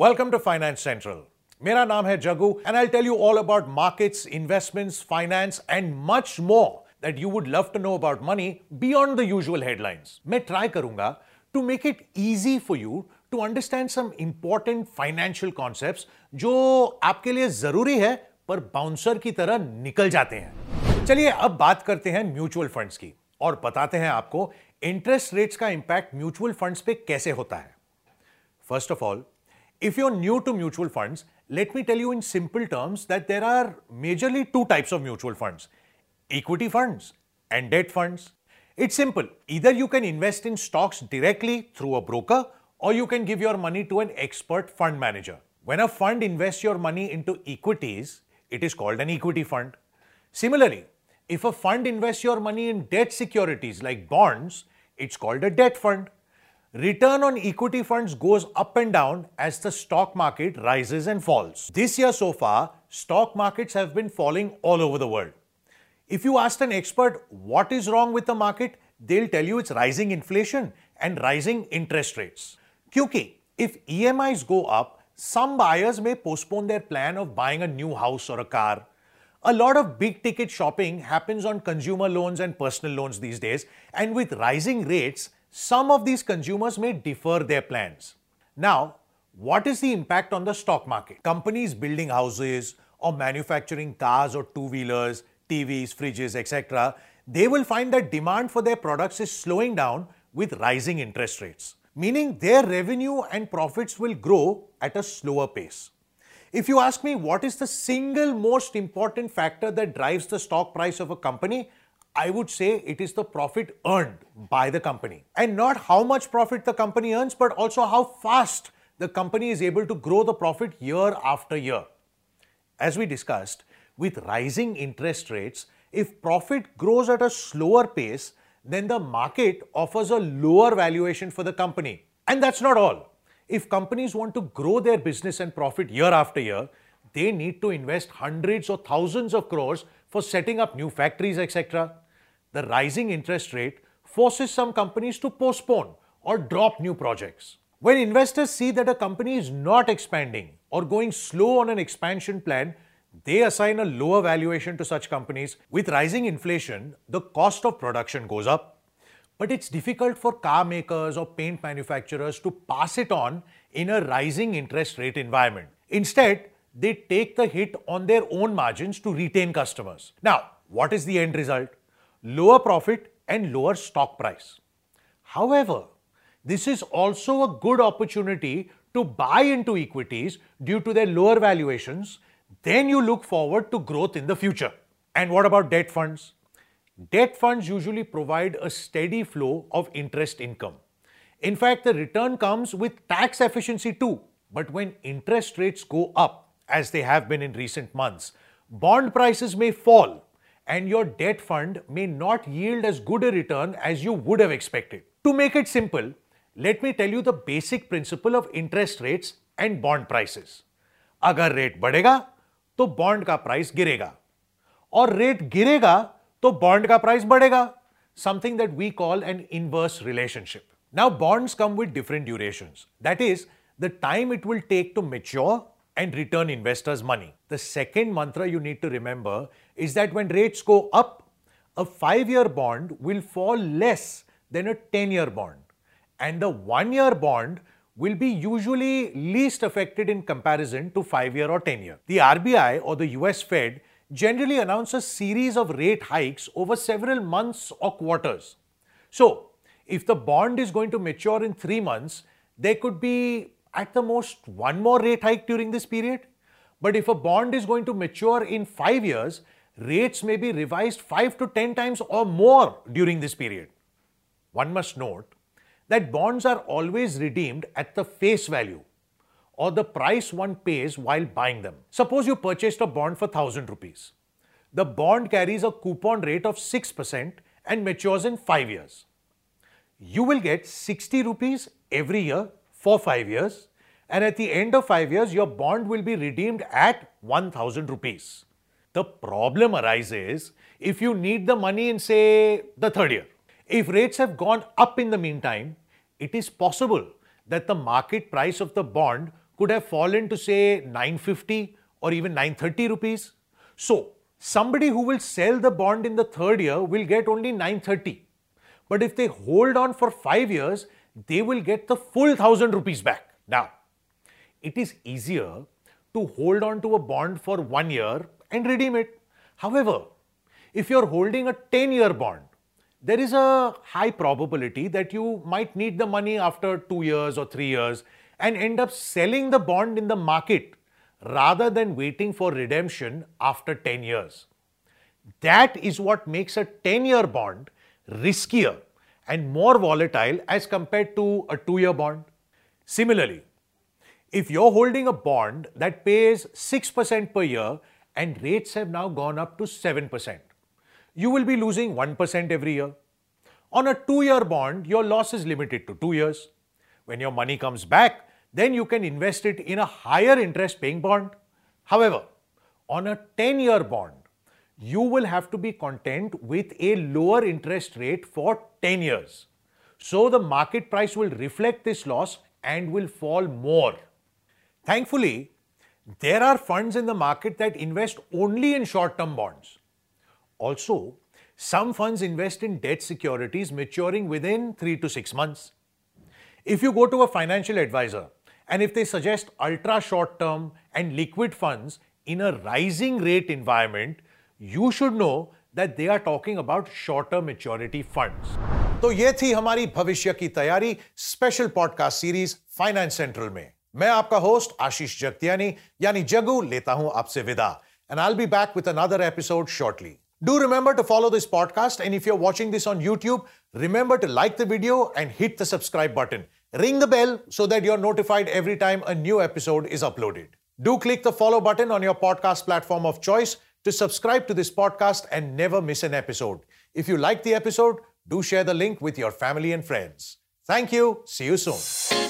Welcome to finance central मेरा नाम है Jagu and I tell you all about markets investments finance and much more that you would love to know about money beyond the usual headlines मैं try करूँगा to make it easy for you to understand some important financial concept जो आपके लिए ज़रूरी है, पर bouncer की तरह निकल जाते हैं। चलिए अब बात करते हैं म्यूचुअल फंड्स की, और बताते हैं आपको इंटरेस्ट रेट्स का इंपैक्ट म्यूचुअल फंड्स पे कैसे होता है। First of all if you're new to mutual funds, let me tell you in simple terms that there are majorly two types of mutual funds equity funds and debt funds. It's simple. Either you can invest in stocks directly through a broker or you can give your money to an expert fund manager. When a fund invests your money into equities, it is called an equity fund. Similarly, if a fund invests your money in debt securities like bonds, it's called a debt fund. Return on equity funds goes up and down as the stock market rises and falls. This year so far, stock markets have been falling all over the world. If you ask an expert what is wrong with the market, they'll tell you it's rising inflation and rising interest rates. Kyunki if EMIs go up, some buyers may postpone their plan of buying a new house or a car. A lot of big ticket shopping happens on consumer loans and personal loans these days, and with rising rates, some of these consumers may defer their plans. Now, what is the impact on the stock market? Companies building houses or manufacturing cars or two wheelers, TVs, fridges, etc., they will find that demand for their products is slowing down with rising interest rates, meaning their revenue and profits will grow at a slower pace. If you ask me what is the single most important factor that drives the stock price of a company, I would say it is the profit earned by the company. And not how much profit the company earns, but also how fast the company is able to grow the profit year after year. As we discussed, with rising interest rates, if profit grows at a slower pace, then the market offers a lower valuation for the company. And that's not all. If companies want to grow their business and profit year after year, they need to invest hundreds or thousands of crores for setting up new factories, etc. The rising interest rate forces some companies to postpone or drop new projects. When investors see that a company is not expanding or going slow on an expansion plan, they assign a lower valuation to such companies. With rising inflation, the cost of production goes up. But it's difficult for car makers or paint manufacturers to pass it on in a rising interest rate environment. Instead, they take the hit on their own margins to retain customers. Now, what is the end result? Lower profit and lower stock price. However, this is also a good opportunity to buy into equities due to their lower valuations. Then you look forward to growth in the future. And what about debt funds? Debt funds usually provide a steady flow of interest income. In fact, the return comes with tax efficiency too. But when interest rates go up, as they have been in recent months, bond prices may fall and your debt fund may not yield as good a return as you would have expected. To make it simple, let me tell you the basic principle of interest rates and bond prices. अगर rate बढ़ेगा तो bond का price गिरेगा और rate गिरेगा तो bond का price बढ़ेगा something that we call an inverse relationship. Now, bonds come with different durations. That is, the time it will take to mature and return investors' money. The second mantra you need to remember is that when rates go up, a five year bond will fall less than a 10 year bond, and the one year bond will be usually least affected in comparison to 5 year or 10 year. The RBI or the US Fed generally announce a series of rate hikes over several months or quarters. So, if the bond is going to mature in 3 months, there could be at the most one more rate hike during this period. But if a bond is going to mature in 5 years, rates may be revised 5 to 10 times or more during this period. One must note that bonds are always redeemed at the face value or the price one pays while buying them. Suppose you purchased a bond for 1000 rupees. The bond carries a coupon rate of 6% and matures in 5 years. You will get 60 rupees every year for 5 years and at the end of 5 years your bond will be redeemed at 1000 rupees. The problem arises if you need the money in say the third year. If rates have gone up in the meantime, it is possible that the market price of the bond could have fallen to say 950 or even 930 rupees. So, somebody who will sell the bond in the third year will get only 930. But if they hold on for 5 years, they will get the full 1000 rupees back. Now, it is easier to hold on to a bond for 1 year and redeem it. However, if you're holding a 10 year bond, there is a high probability that you might need the money after 2 years or 3 years and end up selling the bond in the market rather than waiting for redemption after 10 years. That is what makes a 10 year bond riskier and more volatile as compared to a 2 year bond. Similarly, if you're holding a bond that pays 6% per year and rates have now gone up to 7%, you will be losing 1% every year. On a 2 year bond, your loss is limited to 2 years. When your money comes back, then you can invest it in a higher interest paying bond. However, on a 10 year bond, you will have to be content with a lower interest rate for 10 years. So the market price will reflect this loss and will fall more. Thankfully, there are funds in the market that invest only in short term bonds. Also, some funds invest in debt securities maturing within 3 to 6 months. If you go to a financial advisor and if they suggest ultra short term and liquid funds in a rising rate environment, you should know that they are talking about shorter maturity funds. तो ये थी हमारी भविष्य की तैयारी special podcast series finance central में मैं आपका होस्ट आशीष जगतियानी, यानी जगू लेता हूँ आपसे विदा। And I be back with another episode shortly do remember to follow this podcast and if you are watching this on YouTube remember to like the video and hit the subscribe button ring the bell so that you are notified every time a new episode is uploaded do click the follow button on your podcast platform of choice to subscribe to this podcast and never miss an episode if you like the episode do share the link with your family and friends thank you see you soon